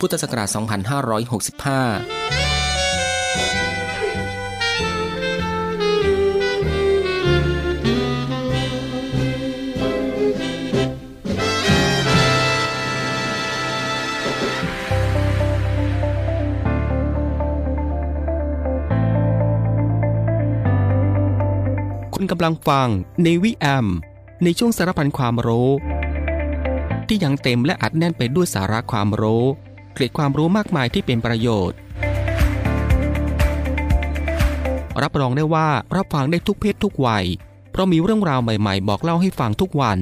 พุทธศักราช 2565คุณกำลังฟังในวิแอม ในช่วงสารพันความรู้ ที่ยังเต็มและอัดแน่นไปด้วยสาระความรู้ เกร็ดความรู้มากมายที่เป็นประโยชน์ รับรองได้ว่ารับฟังได้ทุกเพศทุกวัย เพราะมีเรื่องราวใหม่ๆ บอกเล่าให้ฟังทุกวัน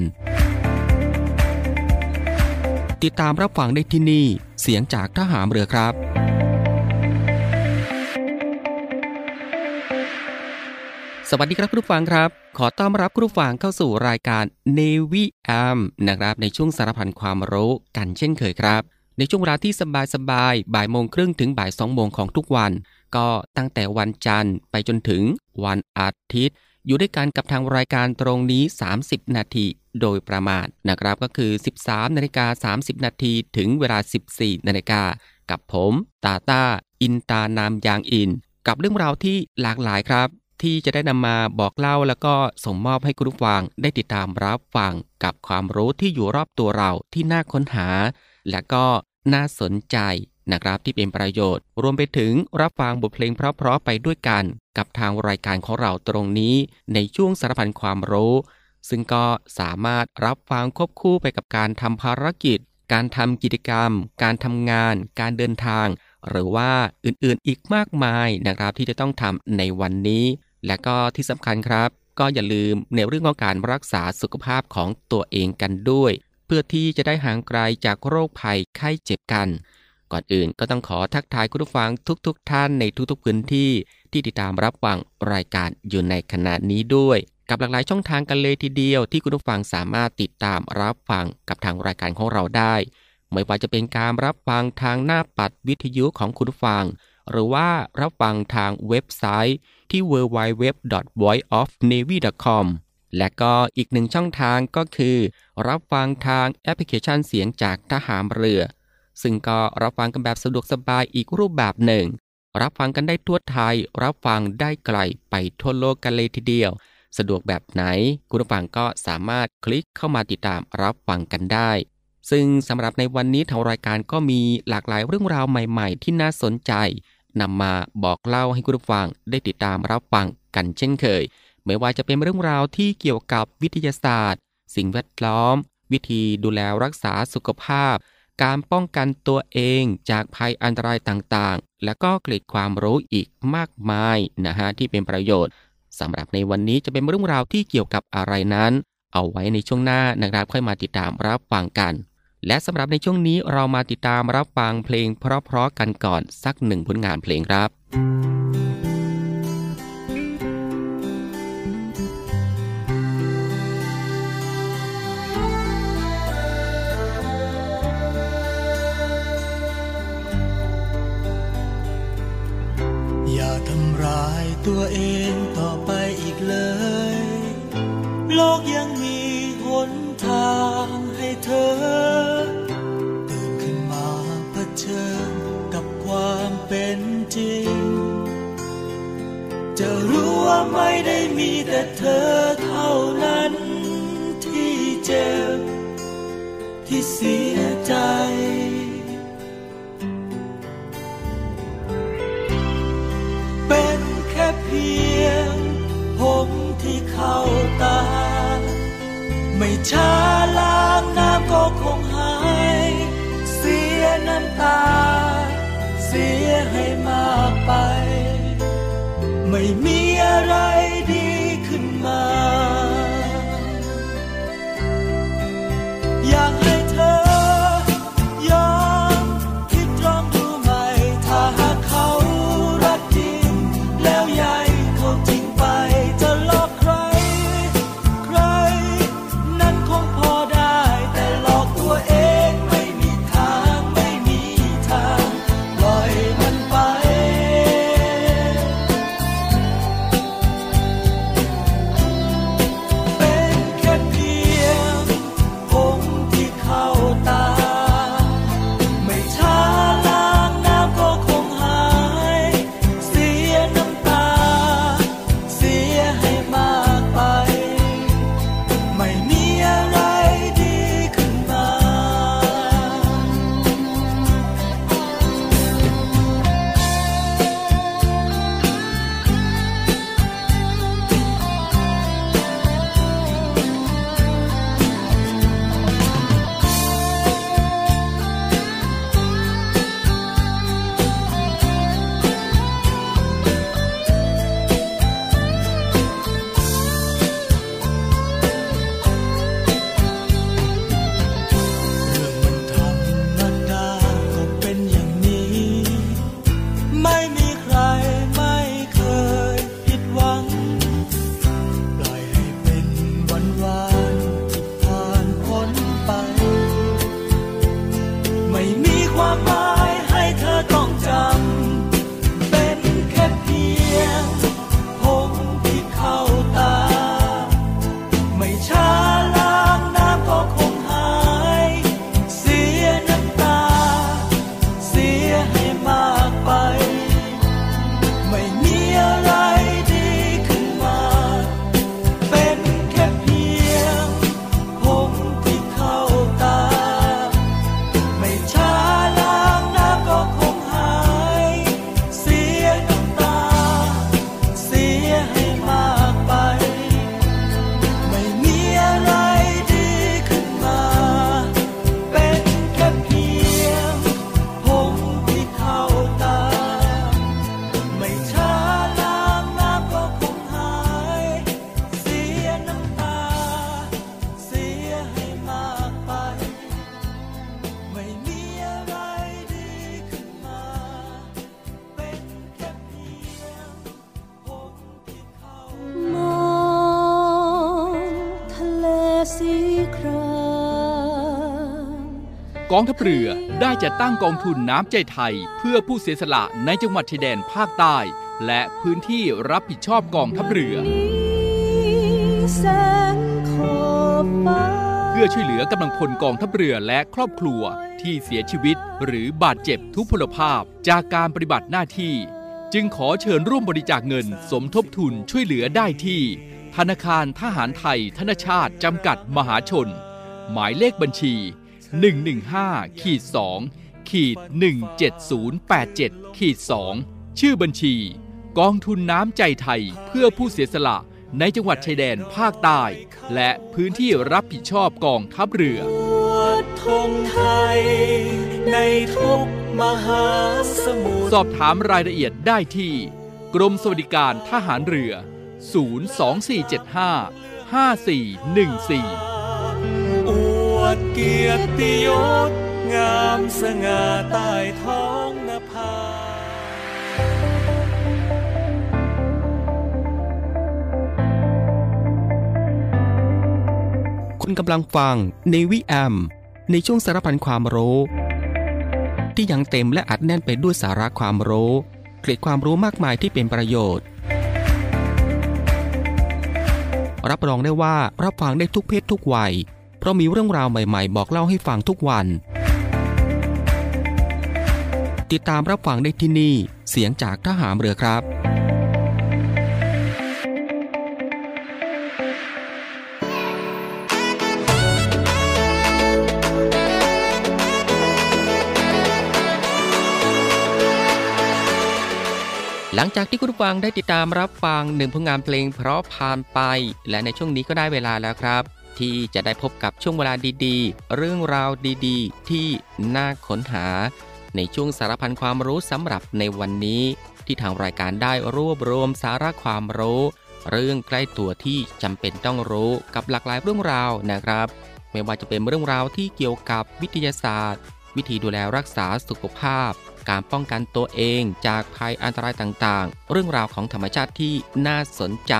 ติดตามรับฟังได้ที่นี่ เสียงจากทหามเรือครับสวัสดีครับคุณผู้ฟังครับ ขอต้อนรับคุณผู้ฟังเข้าสู่รายการ Navy AM นะครับในช่วงสารพันความรู้กันเช่นเคยครับ ในช่วงเวลาที่สบายสบายบ่ายโมงครึ่งถึงบ่ายสองโมงของทุกวัน ก็ตั้งแต่วันจันทร์ไปจนถึงวันอาทิตย์ อยู่ด้วยกันกับทางรายการตรงนี้ 30 นาทีโดยประมาณนะครับก็คือ 13นาฬิกา30 นาทีถึงเวลา 14นาฬิกากับผมตาตาอินตานามยางอิน กับเรื่องราวที่หลากหลายครับ ที่จะได้นำมาบอกเล่าแล้วก็ส่งมอบให้คุณผู้ฟังได้ติดตามรับฟังกับความรู้ที่อยู่รอบตัวเราที่น่าค้นหา และก็ น่าสนใจนะครับที่เป็นประโยชน์ รวมไปถึงรับฟังบทเพลงเพราะๆไปด้วยกัน กับทางรายการของเราตรงนี้ ในช่วงสารพันความรู้ ซึ่งก็สามารถรับฟังควบคู่ไปกับการทำภารกิจ การทำกิจกรรม การทำงาน การเดินทาง หรือว่าอื่นๆอีกมากมายนะครับที่จะต้องทำในวันนี้ และก็ที่สำคัญครับ ก็อย่าลืมในเรื่องของการรักษาสุขภาพของตัวเองกันด้วย เพื่อที่จะได้ห่างไกลจากโรคภัยไข้เจ็บกัน ก่อนอื่นก็ต้องขอทักทายคุณผู้ฟังทุกๆทท่านในทุกๆพื้นที่ที่ติดตามรับฟังรายการอยู่ในขณะนี้ด้วย กับหลากหลายช่องทางกันเลยทีเดียวที่คุณผู้ฟังสามารถติดตามรับฟังกับทางรายการของเราได้ ไม่ว่าจะเป็นการรับฟังทางหน้าปัดวิทยุของคุณผู้ฟัง หรือว่ารับฟังทางเว็บไซต์ที่ www.voiceofnavy.com และก็อีกหนึ่งช่องทางก็คือ รับฟังทางแอปพลิเคชันเสียงจากทหารเรือ ซึ่งก็รับฟังกันแบบสะดวกสบายอีกรูปแบบหนึ่ง รับฟังกันได้ทั่วไทย รับฟังได้ไกลไปทั่วโลกกันเลยทีเดียว สะดวกแบบไหน คุณผู้ฟังก็สามารถคลิกเข้ามาติดตามรับฟังกันได้ ซึ่งสำหรับในวันนี้ทางรายการก็มีหลากหลายเรื่องราวใหม่ ๆ ที่น่าสนใจนำมาบอกเล่าให้คุณผู้ฟังได้ติดตามรับฟังกันเช่นเคย ไม่ว่าจะเป็นเรื่องราวที่เกี่ยวกับวิทยาศาสตร์ สิ่งแวดล้อม วิธีดูแลรักษาสุขภาพ การป้องกันตัวเองจากภัยอันตรายต่างๆ และก็เกร็ดความรู้อีกมากมายนะฮะที่เป็นประโยชน์สำหรับในวันนี้จะเป็นเรื่องราวที่เกี่ยวกับอะไรนั้น เอาไว้ในช่วงหน้านะครับค่อยมาติดตามรับฟังกัน และสำหรับในช่วงนี้เรามาติดตามรับฟังเพลงเพราะๆกันก่อนสักหนึ่งผลงานเพลงครับ ตัวเองต่อไปอีกเลย โลกยังมีหนทางให้เธอตื่นขึ้นมาเผชิญกับความเป็นจริง จะรู้ว่าไม่ได้มีแต่เธอเท่านั้นที่เจ็บที่เสียใจ เสียให้มากไป ไม่มีอะไร กองทัพเรือได้จัดตั้งกองทุนน้ำใจไทย เพื่อผู้เสียสละในจังหวัดชายแดนภาคใต้ และพื้นที่รับผิดชอบกองทัพเรือเพื่อช่วยเหลือกำลังพลกองทัพเรือและครอบครัวที่เสียชีวิต หรือบาดเจ็บทุพพลภาพจากการปฏิบัติหน้าที่ จึงขอเชิญร่วมบริจาคเงินสมทบทุนช่วยเหลือได้ที่ ธนาคารทหารไทย ธนชาติจำกัดมหาชน หมายเลขบัญชี 115ขีด2ขีด17087ขีด2ชื่อบัญชี กองทุนน้ำใจไทยเพื่อผู้เสียสละในจังหวัดชายแดนภาคใต้ และพื้นที่รับผิดชอบกองทัพเรือธงไทย ในทุกมหาสมุทรสอบถามรายละเอียดได้ที่ กรมสวัสดิการทหารเรือ 02475 5414 ดเกียรติยศงามสง่าใต้ท้องนภาคุณกำลังฟังในวิแอม ในช่วงสารพันความรู้ ที่ยังเต็มและอัดแน่นไปด้วยสาระความรู้เกร็ดความรู้มากมายที่เป็นประโยชน์ รับรองได้ว่ารับฟังได้ทุกเพศทุกวัย เพราะมีเรื่องราวใหม่ๆ บอกเล่าให้ฟังทุกวัน ติดตามรับฟังได้ที่นี่ เสียงจากทหามเรือครับหลังจากที่คุณฟังได้ติดตามรับฟังหนึ่งผลงานเพลงเพราะผ่านไป และในช่วงนี้ก็ได้เวลาแล้วครับ ที่จะได้พบกับช่วงเวลาดีๆ เรื่องราวดีๆ ที่น่าค้นหา ในช่วงสารพันความรู้สำหรับในวันนี้ ที่ทางรายการได้รวบรวมสาระความรู้ เรื่องใกล้ตัวที่จำเป็นต้องรู้กับหลากหลายเรื่องราวนะครับ ไม่ว่าจะเป็นเรื่องราวที่เกี่ยวกับวิทยาศาสตร์ วิธีดูแลรักษาสุขภาพ การป้องกันตัวเองจากภัยอันตรายต่างๆ เรื่องราวของธรรมชาติที่น่าสนใจ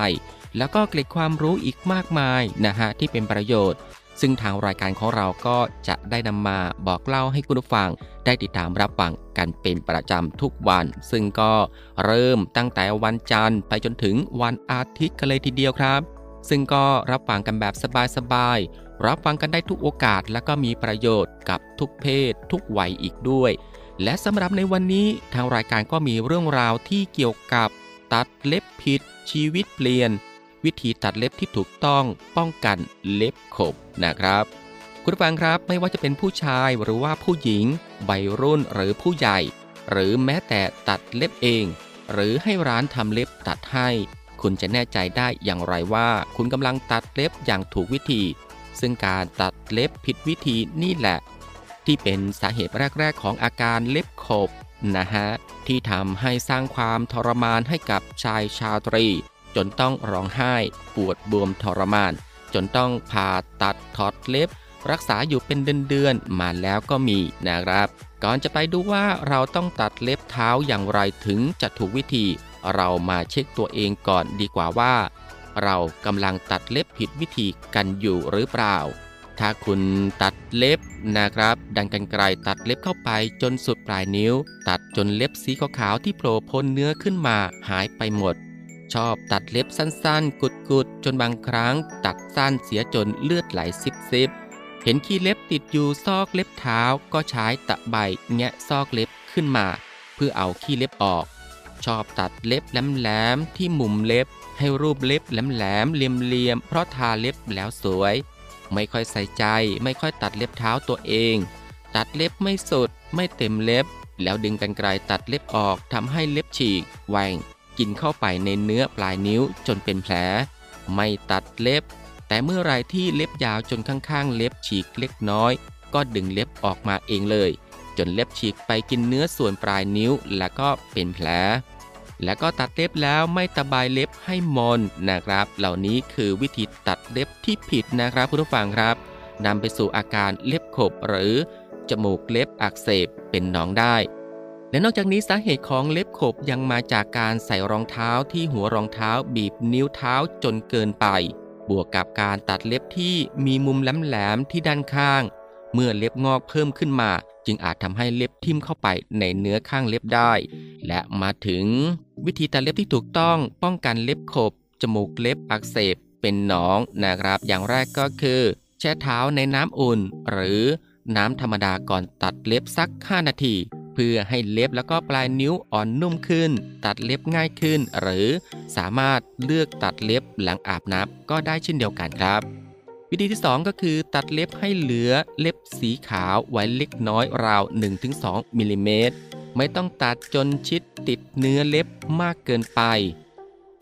แล้วก็เกล็ดความรู้อีกมากมายนะฮะที่เป็นประโยชน์ ซึ่งทางรายการของเราก็จะได้นำมาบอกเล่าให้คุณผู้ฟัง ได้ติดตามรับฟังกันเป็นประจำทุกวัน ซึ่งก็เริ่มตั้งแต่วันจันทร์ไปจนถึงวันอาทิตย์กันเลยทีเดียวครับ ซึ่งก็รับฟังกันแบบสบายๆรับฟังกันได้ทุกโอกาส และก็มีประโยชน์กับทุกเพศ ทุกวัยอีกด้วยและสำหรับในวันนี้ทางรายการก็มีเรื่องราวที่เกี่ยวกับ ตัดเล็บผิด ชีวิตเปลี่ยน วิธีตัดเล็บที่ถูกต้องป้องกันเล็บขบนะครับ คุณฟังครับไม่ว่าจะเป็นผู้ชายหรือว่าผู้หญิงวัยรุ่นหรือผู้ใหญ่ หรือแม้แต่ตัดเล็บเอง หรือให้ร้านทำเล็บตัดให้ คุณจะแน่ใจได้อย่างไรว่า คุณกำลังตัดเล็บอย่างถูกวิธี ซึ่งการตัดเล็บผิดวิธีนี่แหละ ที่เป็นสาเหตุแรก ๆ ของอาการเล็บขบนะฮะที่ทำให้สร้างความทรมานให้กับชายชาตรี จนต้องร้องไห้ ปวดบวมทรมาน จนต้องผ่าตัดถอดเล็บ รักษาอยู่เป็นเดือนๆมาแล้วก็มีนะครับ ก่อนจะไปดูว่าเราต้องตัดเล็บเท้าอย่างไรถึงจะถูกวิธี เรามาเช็คตัวเองก่อนดีกว่าว่า เรากำลังตัดเล็บผิดวิธีกันอยู่หรือเปล่า ถ้าคุณตัดเล็บนะครับ ดันกันไกลตัดเล็บเข้าไปจนสุดปลายนิ้ว ตัดจนเล็บสีขาวๆที่โผล่พ้นเนื้อขึ้นมาหายไปหมด ชอบตัดเล็บสั้นๆ กุดๆ จนบางครั้งตัดสั้นเสียจนเลือดไหลซิบๆ เห็นขี้เล็บติดอยู่ซอกเล็บเท้าก็ใช้ตะไบแงะซอกเล็บขึ้นมา เพื่อเอาขี้เล็บออก ชอบตัดเล็บแหลมๆที่มุมเล็บ ให้รูปเล็บแหลมๆเลียมๆเพราะทาเล็บแล้วสวย ไม่ค่อยใส่ใจไม่ค่อยตัดเล็บเท้าตัวเอง ตัดเล็บไม่สุดไม่เต็มเล็บ แล้วดึงกันไกลตัดเล็บออกทำให้เล็บฉีกแหว่ง กินเข้าไปในเนื้อปลายนิ้วจนเป็นแผล ไม่ตัดเล็บ แต่เมื่อไรที่เล็บยาวจนข้างๆ เล็บฉีกเล็กน้อย ก็ดึงเล็บออกมาเองเลย จนเล็บฉีกไปกินเนื้อส่วนปลายนิ้วแล้วก็เป็นแผล แล้วก็ตัดเล็บแล้วไม่ตะบายเล็บให้มนนะครับ เหล่านี้คือวิธีตัดเล็บที่ผิดนะครับคุณผู้ฟังครับนำไปสู่อาการเล็บขบหรือจมูกเล็บอักเสบเป็นหนองได้ และนอกจากนี้สาเหตุของเล็บขบยังมาจากการใส่รองเท้าที่หัวรองเท้าบีบนิ้วเท้าจนเกินไป บวกกับการตัดเล็บที่มีมุมแหลมๆที่ด้านข้าง เมื่อเล็บงอกเพิ่มขึ้นมา จึงอาจทำให้เล็บทิ่มเข้าไปในเนื้อข้างเล็บได้ และมาถึง วิธีตัดเล็บที่ถูกต้องป้องกันเล็บขบ จมูกเล็บอักเสบเป็นหนองนะครับ อย่างแรกก็คือ แช่เท้าในน้ำอุ่น หรือน้ำธรรมดาก่อนตัดเล็บสัก 5 นาที พื่อให้เล็บแล้วก็ปลายนิ้วอ่อนนุ่มขึ้น ตัดเล็บง่ายขึ้น หรือสามารถเลือกตัดเล็บหลังอาบน้ำก็ได้เช่นเดียวกันครับ วิธีที่ 2 ก็คือตัดเล็บให้เหลือเล็บสีขาวไว้เล็กน้อยราว 1-2มิลลิเมตรไม่ต้องตัดจนชิดติดเนื้อเล็บมากเกินไป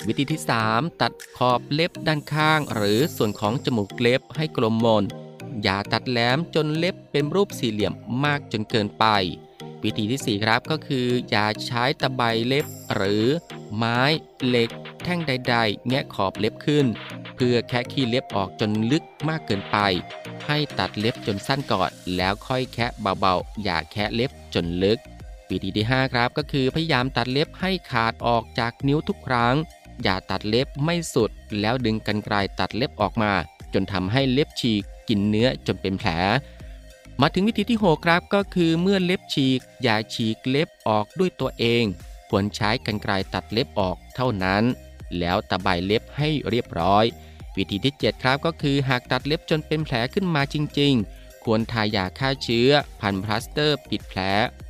วิธีที่ 3 ตัดขอบเล็บด้านข้าง หรือส่วนของจมูกเล็บให้กลมมน อย่าตัดแหลมจนเล็บเป็นรูปสี่เหลี่ยมมากจนเกินไป วิธีที่ 4 ครับก็คือ อย่าใช้ตะไบเล็บ หรือไม้เหล็ก แท่งใด ๆ แงะขอบเล็บขึ้น เพื่อแคะขี้เล็บออกจนลึกมากเกินไป ให้ตัดเล็บจนสั้นก่อนแล้วค่อยแคะเบาๆ อย่าแคะเล็บจนลึก วิธีที่ 5 ครับก็คือพยายามตัดเล็บให้ขาดออกจากนิ้วทุกครั้ง อย่าตัดเล็บไม่สุด แล้วดึงกรรไกรตัดเล็บออกมา จนทำให้เล็บฉีกกินเนื้อจนเป็นแผล มาถึงวิธีที่ 6 ครับก็คือเมื่อเล็บฉีก อย่าฉีกเล็บออกด้วยตัวเอง ควรใช้กรรไกรตัดเล็บออกเท่านั้น แล้วตะไบเล็บให้เรียบร้อย วิธีที่ 7 ครับก็คือหากตัดเล็บจนเป็นแผลขึ้นมาจริง ๆ ควรทายาฆ่าเชื้อ พันพลาสเตอร์ปิดแผล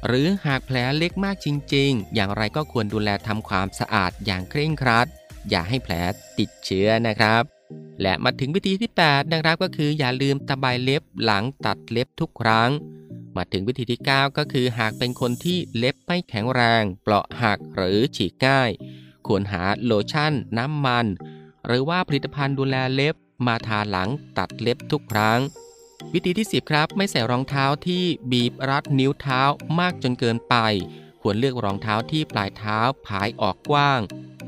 หรือหากแผลเล็กมากจริง ๆ อย่างไรก็ควรดูแลทำความสะอาดอย่างเคร่งครัด อย่าให้แผลติดเชื้อนะครับ และมาถึงวิธีที่ 8 นะครับก็คืออย่าลืมตะไบเล็บหลังตัดเล็บทุกครั้ง มาถึงวิธีที่ 9 ก็คือหากเป็นคนที่เล็บไม่แข็งแรง เปราะหักหรือฉีกง่าย ควรหาโลชั่น น้ำมัน หรือว่าผลิตภัณฑ์ดูแลเล็บมาทาหลังตัดเล็บทุกครั้ง วิธีที่ 10 ครับไม่ใส่รองเท้าที่บีบรัดนิ้วเท้ามากจนเกินไป ควรเลือกรองเท้าที่ปลายเท้าผายออกกว้าง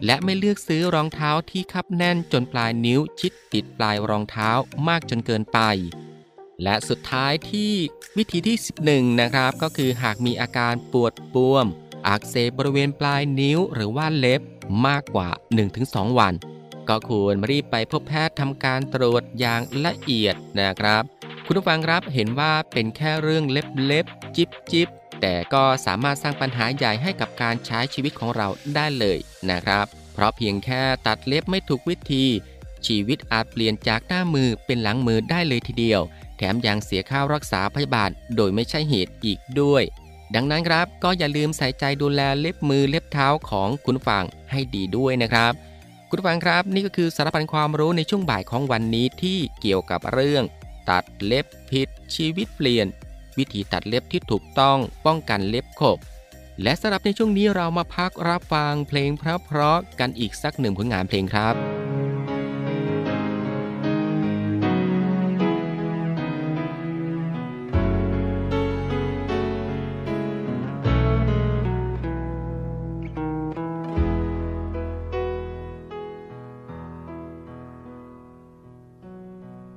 และไม่เลือกซื้อรองเท้าที่คับแน่นจนปลายนิ้วชิดติดปลายรองเท้ามากจนเกินไป และสุดท้ายที่วิธีที่ 11 นะครับ ก็คือหากมีอาการปวดบวม อักเสบบริเวณปลายนิ้วหรือว่าเล็บมากกว่า 1-2 วัน ก็ควรรีบไปพบแพทย์ทำการตรวจอย่างละเอียดนะครับ คุณผู้ฟังครับเห็นว่าเป็นแค่เรื่องเล็บๆจิบจิบ แต่ก็สามารถสร้างปัญหาใหญ่ให้กับการใช้ชีวิตของเราได้เลยนะครับ เพราะเพียงแค่ตัดเล็บไม่ถูกวิธี ชีวิตอาจเปลี่ยนจากหน้ามือเป็นหลังมือได้เลยทีเดียว แถมยังเสียค่ารักษาพยาบาลโดยไม่ใช่เหตุอีกด้วย ดังนั้นครับก็อย่าลืมใส่ใจดูแลเล็บมือเล็บเท้าของคุณฟังให้ดีด้วยนะครับคุณฟังครับนี่ก็คือสารพันความรู้ในช่วงบ่ายของวันนี้ที่เกี่ยวกับเรื่อง ตัดเล็บผิดชีวิตเปลี่ยน วิธีตัดเล็บที่ถูกต้องป้องกันเล็บขบ และสำหรับในช่วงนี้เรามาพักรับฟังเพลงเพราะๆกันอีกสักหนึ่งผลงานเพลงครับ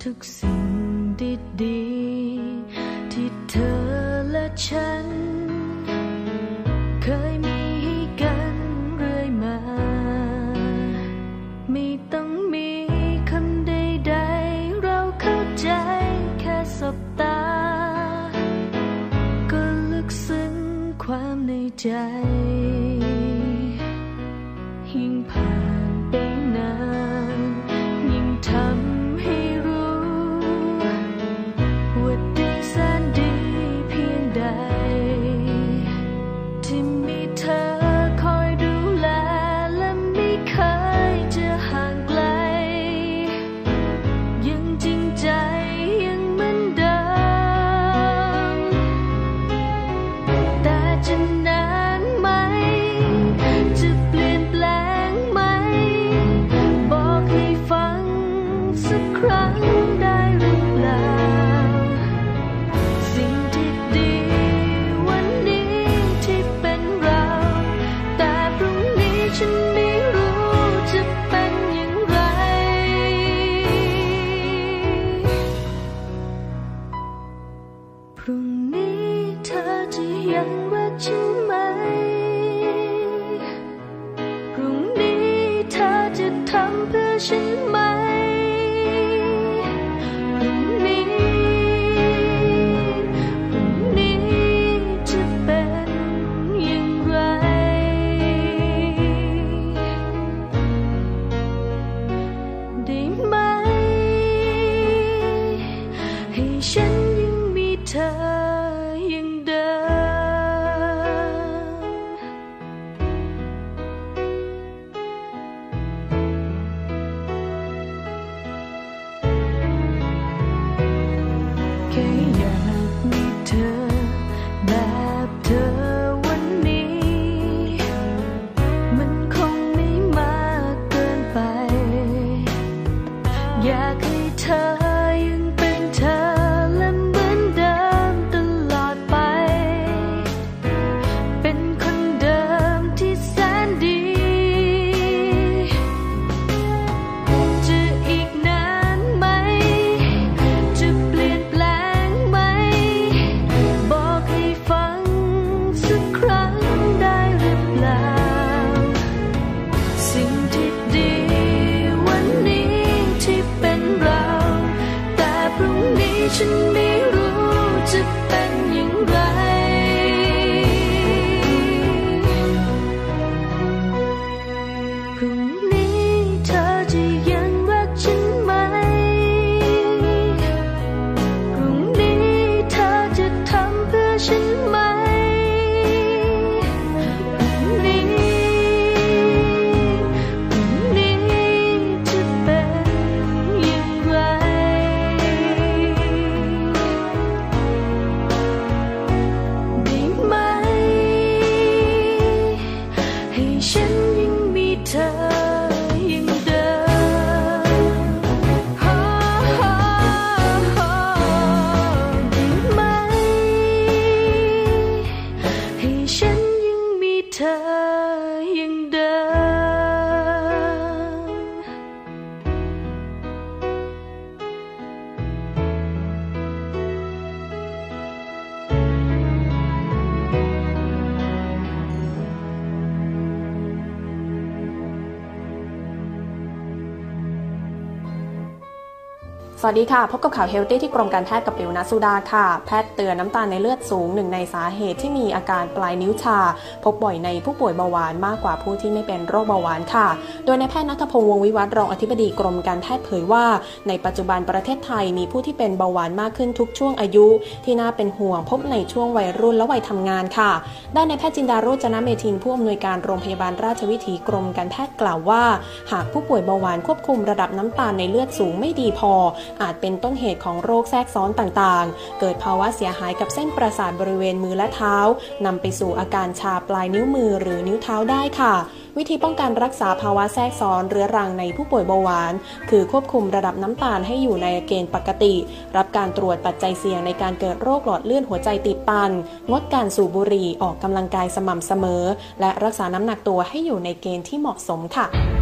ทุกสิ่ง ฉัน เคยมีให้กันเรื่อยมา ไม่ต้องมีคำใดๆ เราเข้าใจแค่สบตา ก็ลึกซึ้งความในใจ สวัสดีค่ะ พบกับข่าว healthy ที่กรมการแพทย์กับปิวนัสุดาค่ะ แพทย์เตือนน้ำตาลในเลือดสูงหนึ่งในสาเหตุที่มีอาการปลายนิ้วชา พบบ่อยในผู้ป่วยเบาหวานมากกว่าผู้ที่ไม่เป็นโรคเบาหวานค่ะ โดยนายแพทย์นัทพงษ์วงวิวัฒรองอธิบดีกรมการแพทย์เผยว่า ในปัจจุบันประเทศไทยมีผู้ที่เป็นเบาหวานมากขึ้นทุกช่วงอายุ ที่น่าเป็นห่วงพบในช่วงวัยรุ่นและวัยทำงานค่ะด้านนายแพทย์จินดาโรจนเมธินผู้อำนวยการโรงพยาบาลราชวิถีกรมการแพทย์กล่าวว่า หากผู้ป่วยเบาหวานควบคุมระดับน้ำตาลในเลือดสูงไม่ดีพออาจเป็นต้นเหตุของโรคแทรกซ้อนต่างๆ เกิดภาวะเสียหายกับเส้นประสาทบริเวณมือและเท้านำไปสู่อาการชาปลายนิ้วมือหรือนิ้วเท้าได้ค่ะ วิธีป้องกันรักษาภาวะแทรกซ้อนเรื้อรังในผู้ป่วยเบาหวาน คือควบคุมระดับน้ำตาลให้อยู่ในเกณฑ์ปกติ รับการตรวจปัจจัยเสี่ยงในการเกิดโรคหลอดเลือดหัวใจตีบตัน งดการสูบบุหรี่ออกกำลังกายสม่ำเสมอ และรักษาน้ำหนักตัวให้อยู่ในเกณฑ์ที่เหมาะสมค่ะ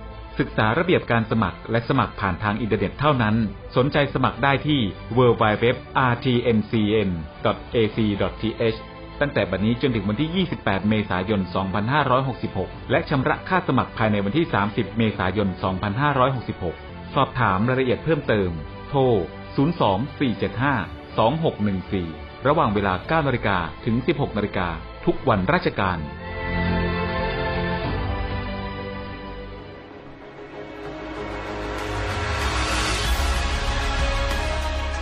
ศึกษาระเบียบการสมัครและสมัครผ่านทางอินเทอร์เน็ตเท่านั้น สนใจสมัครได้ที่ www.rtncn.ac.th ตั้งแต่บัดนี้จนถึงวันที่ 28 เมษายน 2566 และชำระค่าสมัครภายในวันที่ 30 เมษายน 2566 สอบถามรายละเอียดเพิ่มเติม โทร 024752614 ระหว่างเวลา 9 นาฬิกาถึง 16 นาฬิกาทุกวันราชการ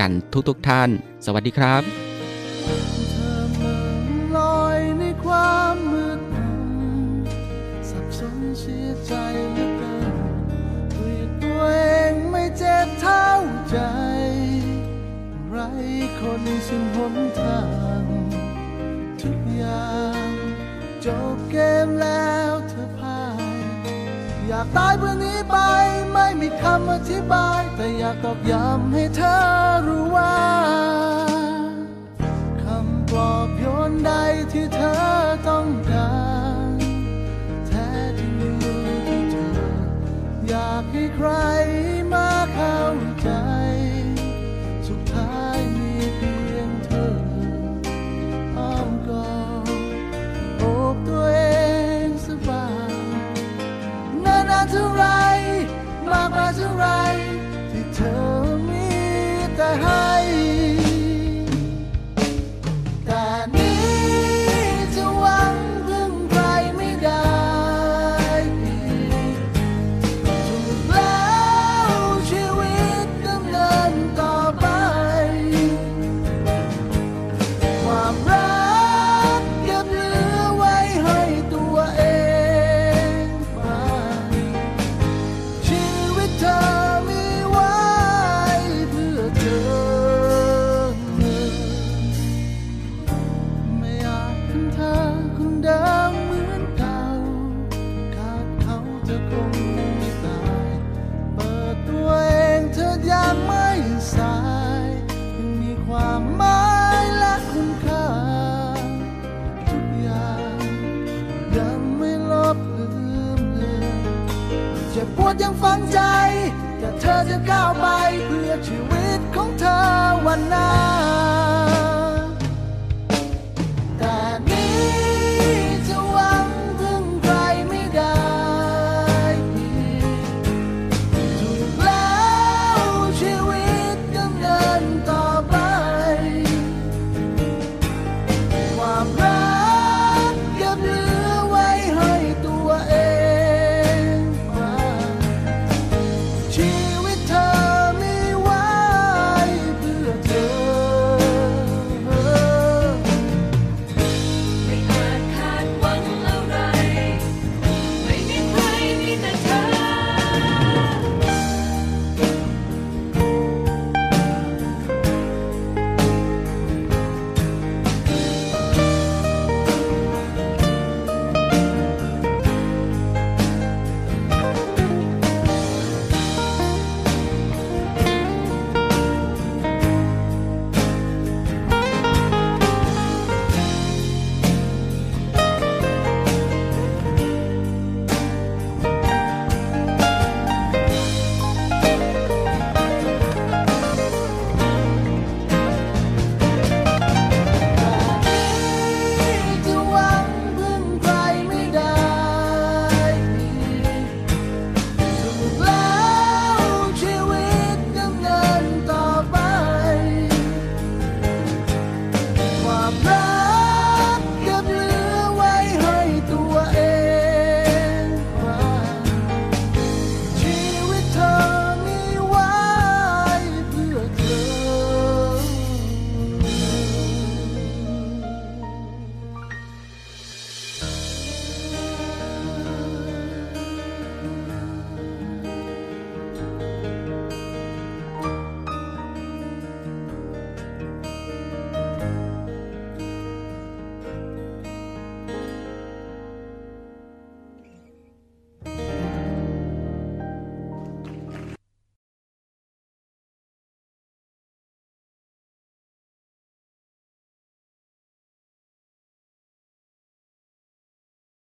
กันทุกๆทท่าน สวัสดีครับทุกอย่างจบเกมแล้ว อพ่ายากตายเพื่อนี้ไป ไม่มีคำอธิบาย แต่อยากตอกย้ำให้เธอรู้ว่า คำปลอบโยนใดที่เธอ ฝังใจ แต่เธอจะก้าวไปเพื่อชีวิตของเธอวันหน้า